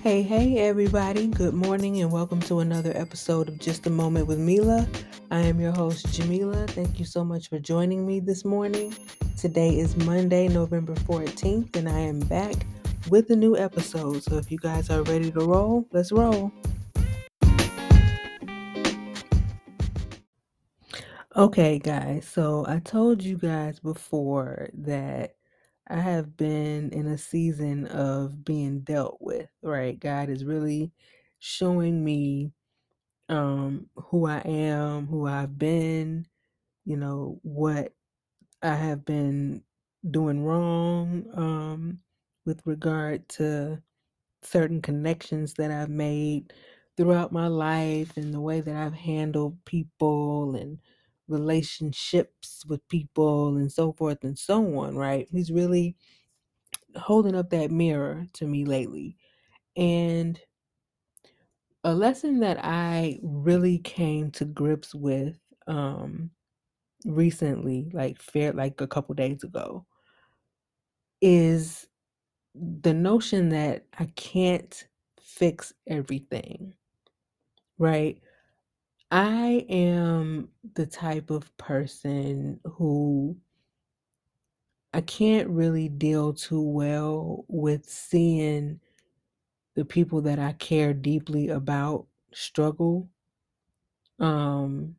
Hey, hey, everybody. Good morning and welcome to another episode of Just a Moment with Mila. I am your host, Jamila. Thank you so much for joining me this morning. Today is Monday, November 14th, and I am back with a new episode. So if you guys are ready to roll, let's roll. Okay, guys, so I told you guys before that I have been in a season of being dealt with, right? God is really showing me um who I am, who I've been, you know, what I have been doing wrong um with regard to certain connections that I've made throughout my life and the way that I've handled people and relationships with people and so forth and so on, right? He's really holding up that mirror to me lately. And a lesson that I really came to grips with um recently, like fair like a couple days ago, is the notion that I can't fix everything. Right? I am the type of person who I can't really deal too well with seeing the people that I care deeply about struggle um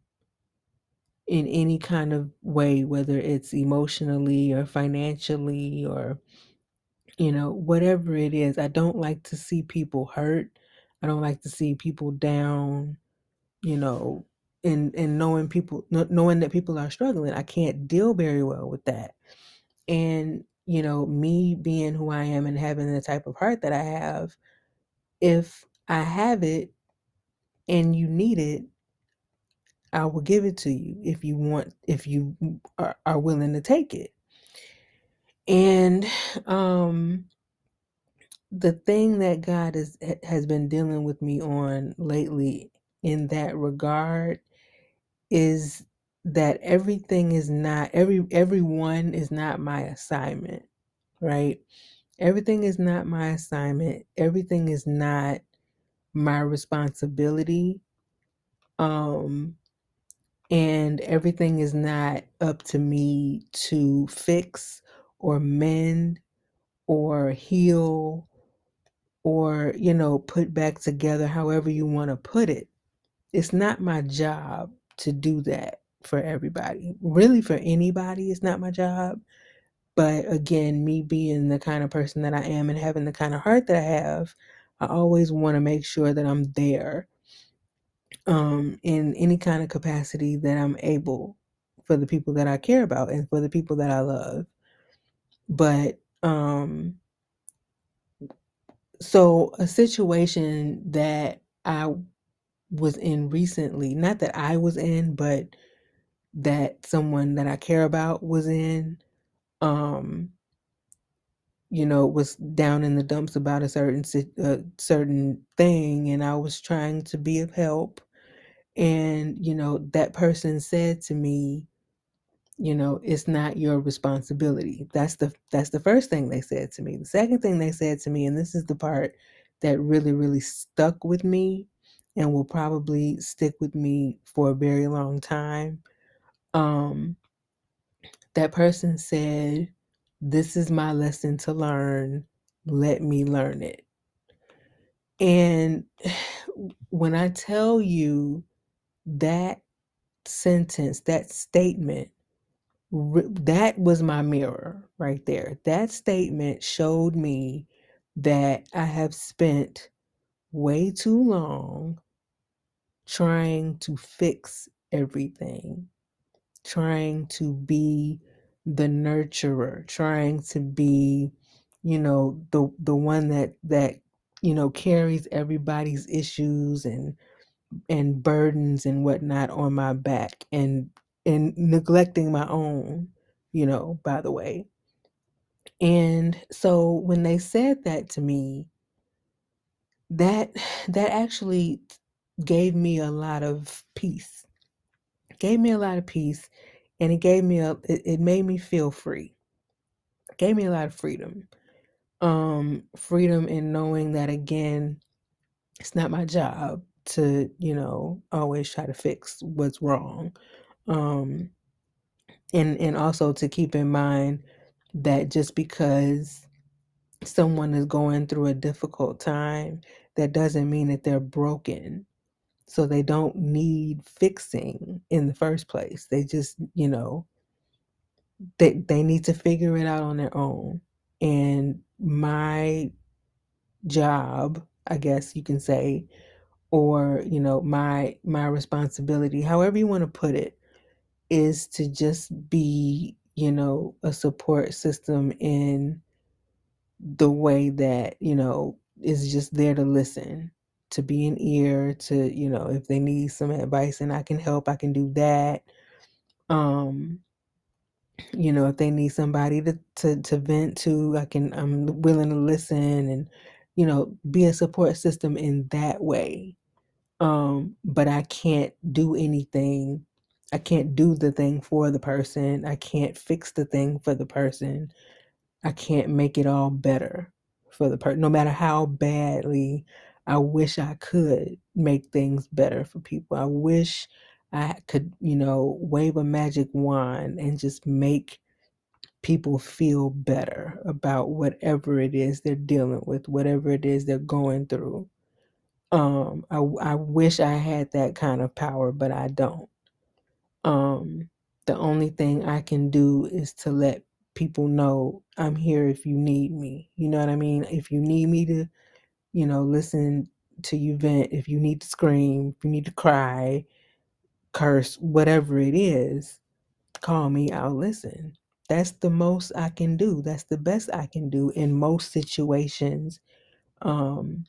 in any kind of way whether it's emotionally or financially or you know whatever it is. I don't like to see people hurt. I don't like to see people down you know and and knowing people knowing that people are struggling I can't deal very well with that. And you know me being who I am and having the type of heart that I have if I have it and you need it I will give it to you if you want if you are, are willing to take it. And um the thing that God has has been dealing with me on lately in that regard is that everything is not every everyone is not my assignment, right? Everything is not my assignment. Everything is not my responsibility. Um and everything is not up to me to fix or mend or heal or you know put back together however you want to put it it's not my job to do that for everybody really for anybody it's not my job but again me being the kind of person that i am and having the kind of heart that i have i always want to make sure that i'm there um, in any kind of capacity that I'm able for the people that I care about and for the people that I love. But um, so a situation that I was in recently, not that I was in, but that someone that I care about was in, um, you know, was down in the dumps about a certain uh, certain thing, and I was trying to be of help. And you know that person said to me you know it's not your responsibility. That's the that's the first thing they said to me. The second thing they said to me and this is the part that really really stuck with me and will probably stick with me for a very long time. Um that person said this is my lesson to learn. Let me learn it. And when i tell you that sentence, that statement, that was my mirror right there. That statement showed me that I have spent way too long trying to fix everything, trying to be the nurturer, trying to be, you know, the the one that that you know carries everybody's issues and and burdens and whatnot on my back and and neglecting my own, you know, by the way. And so when they said that to me, that that actually gave me a lot of peace. Gave me a lot of peace and it gave me a it, it made me feel free. Gave me a lot of freedom um, freedom in knowing that again, it's not my job to, you know, always try to fix what's wrong. Um, and and also to keep in mind that just because someone is going through a difficult time, that doesn't mean that they're broken. So they don't need fixing in the first place. They just, you know, they they need to figure it out on their own. And my job, I guess you can say, or, you know, my my responsibility, however you want to put it, is to just be, you know, a support system in the way that, you know, is just there to listen, to be an ear, to, you know, if they need some advice and I can help, I can do that. Um, you know, if they need somebody to, to, to vent to, I can, I'm willing to listen and, you know, be a support system in that way. Um, but I can't do anything. I can't do the thing for the person. I can't fix the thing for the person. I can't make it all better for the person, no matter how badly I wish I could make things better for people. I wish I could, you know, wave a magic wand and just make people feel better about whatever it is they're dealing with, whatever it is they're going through. Um, I, I wish I had that kind of power, but I don't. Um, the only thing I can do is to let people know I'm here if you need me. You know what I mean? If you need me to, you know, listen to you vent, if you need to scream, if you need to cry, curse, whatever it is, call me, I'll listen. That's the most I can do. That's the best I can do in most situations um,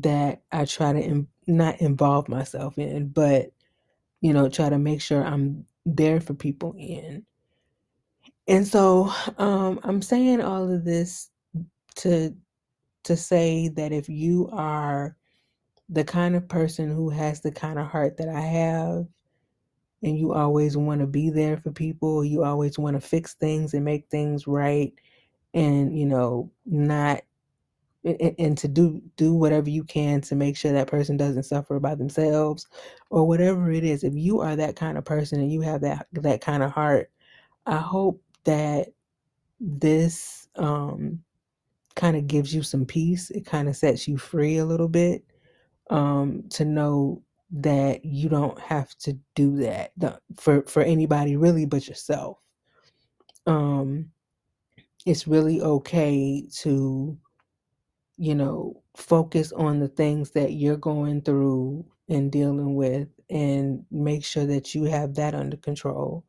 that I try to Im- not involve myself in, but, you know, try to make sure I'm there for people in. And so um, I'm saying all of this to to say that if you are the kind of person who has the kind of heart that I have, and you always want to be there for people, you always want to fix things and make things right, and you know, not and, to do do whatever you can to make sure that person doesn't suffer by themselves or whatever it is. If you are that kind of person and you have that that kind of heart, I hope that this um, kind of gives you some peace. It kind of sets you free a little bit um, to know that you don't have to do that for for anybody really but yourself. Um, it's really okay to you know focus on the things that you're going through and dealing with and make sure that you have that under control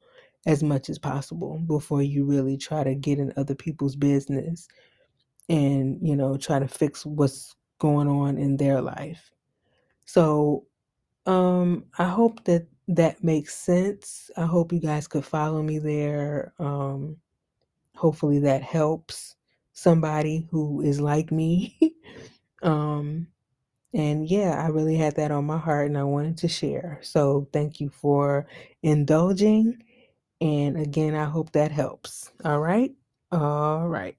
as much as possible before you really try to get in other people's business and you know try to fix what's going on in their life so um i hope that that makes sense i hope you guys could follow me there um hopefully that helps somebody who is like me um and yeah i really had that on my heart and i wanted to share so thank you for indulging and again, I hope that helps. All right. All right. All right,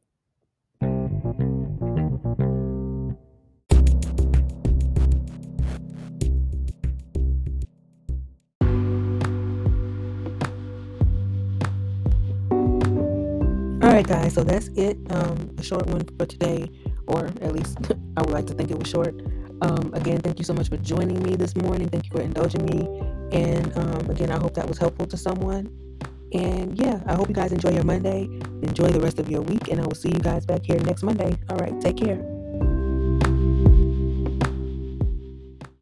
guys. So that's it. Um, a short one for today, or at least I would like to think it was short. Um, again, thank you so much for joining me this morning. Thank you for indulging me. And um, again, I hope that was helpful to someone. And yeah, I hope you guys enjoy your Monday. Enjoy the rest of your week, and I will see you guys back here next Monday. All right, take care.